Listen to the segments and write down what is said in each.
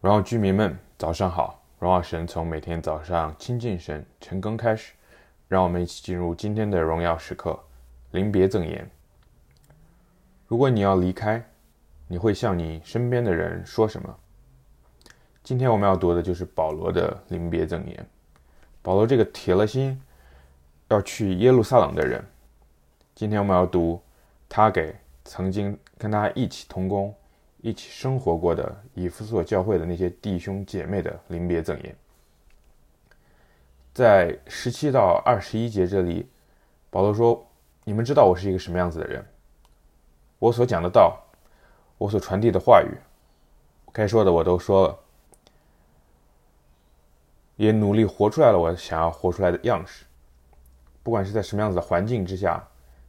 荣耀居民们，早上好！荣耀神从每天早上亲近神、晨更开始，让我们一起进入今天的荣耀时刻——临别赠言。如果你要离开，你会向你身边的人说什么？今天我们要读的就是保罗的临别赠言。保罗这个铁了心要去耶路撒冷的人，今天我们要读他给曾经跟他一起同工。一起生活过的以弗所教会的那些弟兄姐妹的临别赠言，在十七到二十一节这里，保罗说：“你们知道我是一个什么样子的人，我所讲的道，我所传递的话语，该说的我都说了，也努力活出来了我想要活出来的样式。不管是在什么样子的环境之下，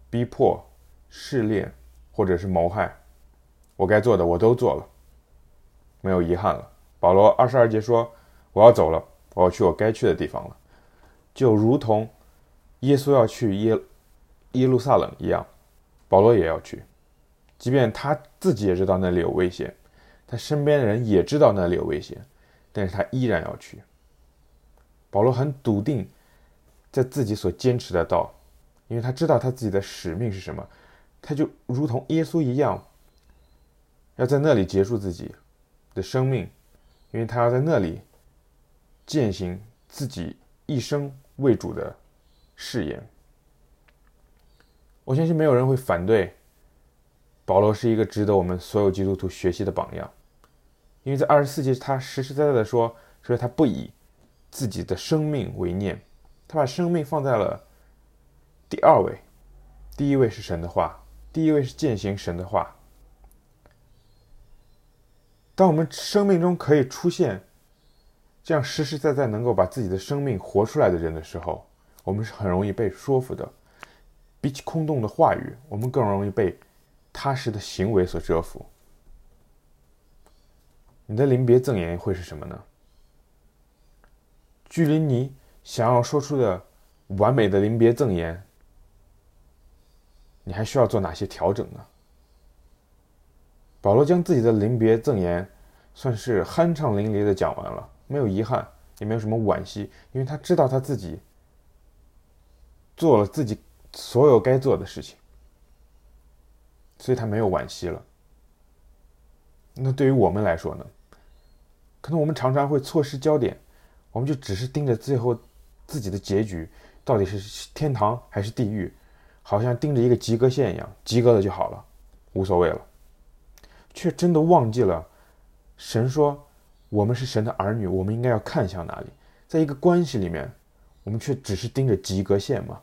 逼迫、试炼，或者是谋害。”我该做的我都做了，没有遗憾了。保罗二十二节说：“我要走了，我要去我该去的地方了，就如同耶稣要去耶耶路撒冷一样，保罗也要去。即便他自己也知道那里有危险，他身边的人也知道那里有危险，但是他依然要去。保罗很笃定在自己所坚持的道，因为他知道他自己的使命是什么，他就如同耶稣一样。”要在那里结束自己的生命，因为他要在那里践行自己一生为主的誓言。我相信没有人会反对保罗是一个值得我们所有基督徒学习的榜样，因为在二十四节他实实在在的说，说他不以自己的生命为念，他把生命放在了第二位，第一位是神的话，第一位是践行神的话。当我们生命中可以出现这样实实在在能够把自己的生命活出来的人的时候，我们是很容易被说服的。比起空洞的话语，我们更容易被踏实的行为所折服。你的临别赠言会是什么呢？距离你想要说出的完美的临别赠言，你还需要做哪些调整呢？保罗将自己的临别赠言算是酣畅淋漓的讲完了，没有遗憾，也没有什么惋惜，因为他知道他自己做了自己所有该做的事情，所以他没有惋惜了。那对于我们来说呢？可能我们常常会错失焦点，我们就只是盯着最后自己的结局到底是天堂还是地狱，好像盯着一个及格线一样，及格了就好了，无所谓了。却真的忘记了，神说我们是神的儿女，我们应该要看向哪里？在一个关系里面，我们却只是盯着及格线吗？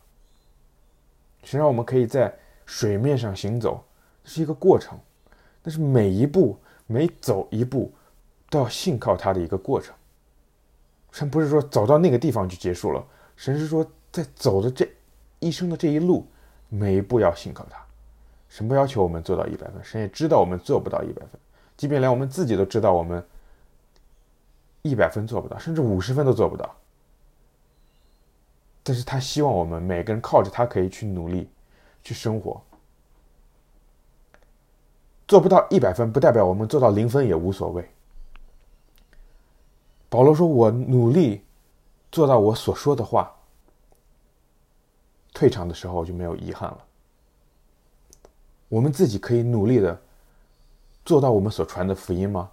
神让我们可以在水面上行走，这是一个过程，但是每一步每走一步都要信靠他的一个过程。神不是说走到那个地方就结束了，神是说在走的这一生的这一路，每一步要信靠他。神不要求我们做到一百分，神也知道我们做不到一百分，即便连我们自己都知道我们一百分做不到，甚至五十分都做不到。但是他希望我们每个人靠着他可以去努力，去生活。做不到一百分，不代表我们做到零分也无所谓。保罗说：“我努力做到我所说的话，退场的时候就没有遗憾了。”我们自己可以努力的做到我们所传的福音吗？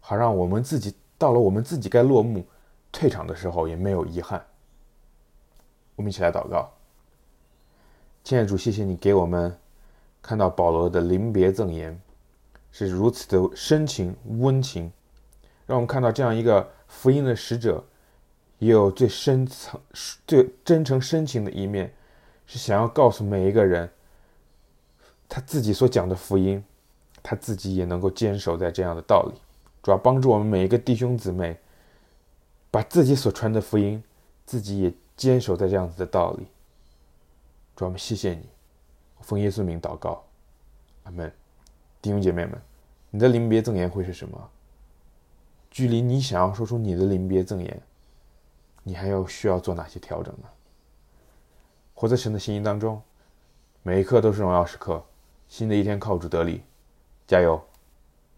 好让我们自己到了我们自己该落幕、退场的时候也没有遗憾。我们一起来祷告。亲爱的主，谢谢你给我们看到保罗的临别赠言是如此的深情温情，让我们看到这样一个福音的使者也有最深层、最真诚深情的一面，是想要告诉每一个人。他自己所讲的福音，他自己也能够坚守在这样的道理，主要帮助我们每一个弟兄姊妹，把自己所传的福音，自己也坚守在这样子的道理。主，我们谢谢你，奉耶稣名祷告，阿门。弟兄姐妹们，你的临别赠言会是什么？距离你想要说出你的临别赠言，你还要需要做哪些调整呢？活在神的心意当中，每一刻都是荣耀时刻。新的一天靠住得力，加油！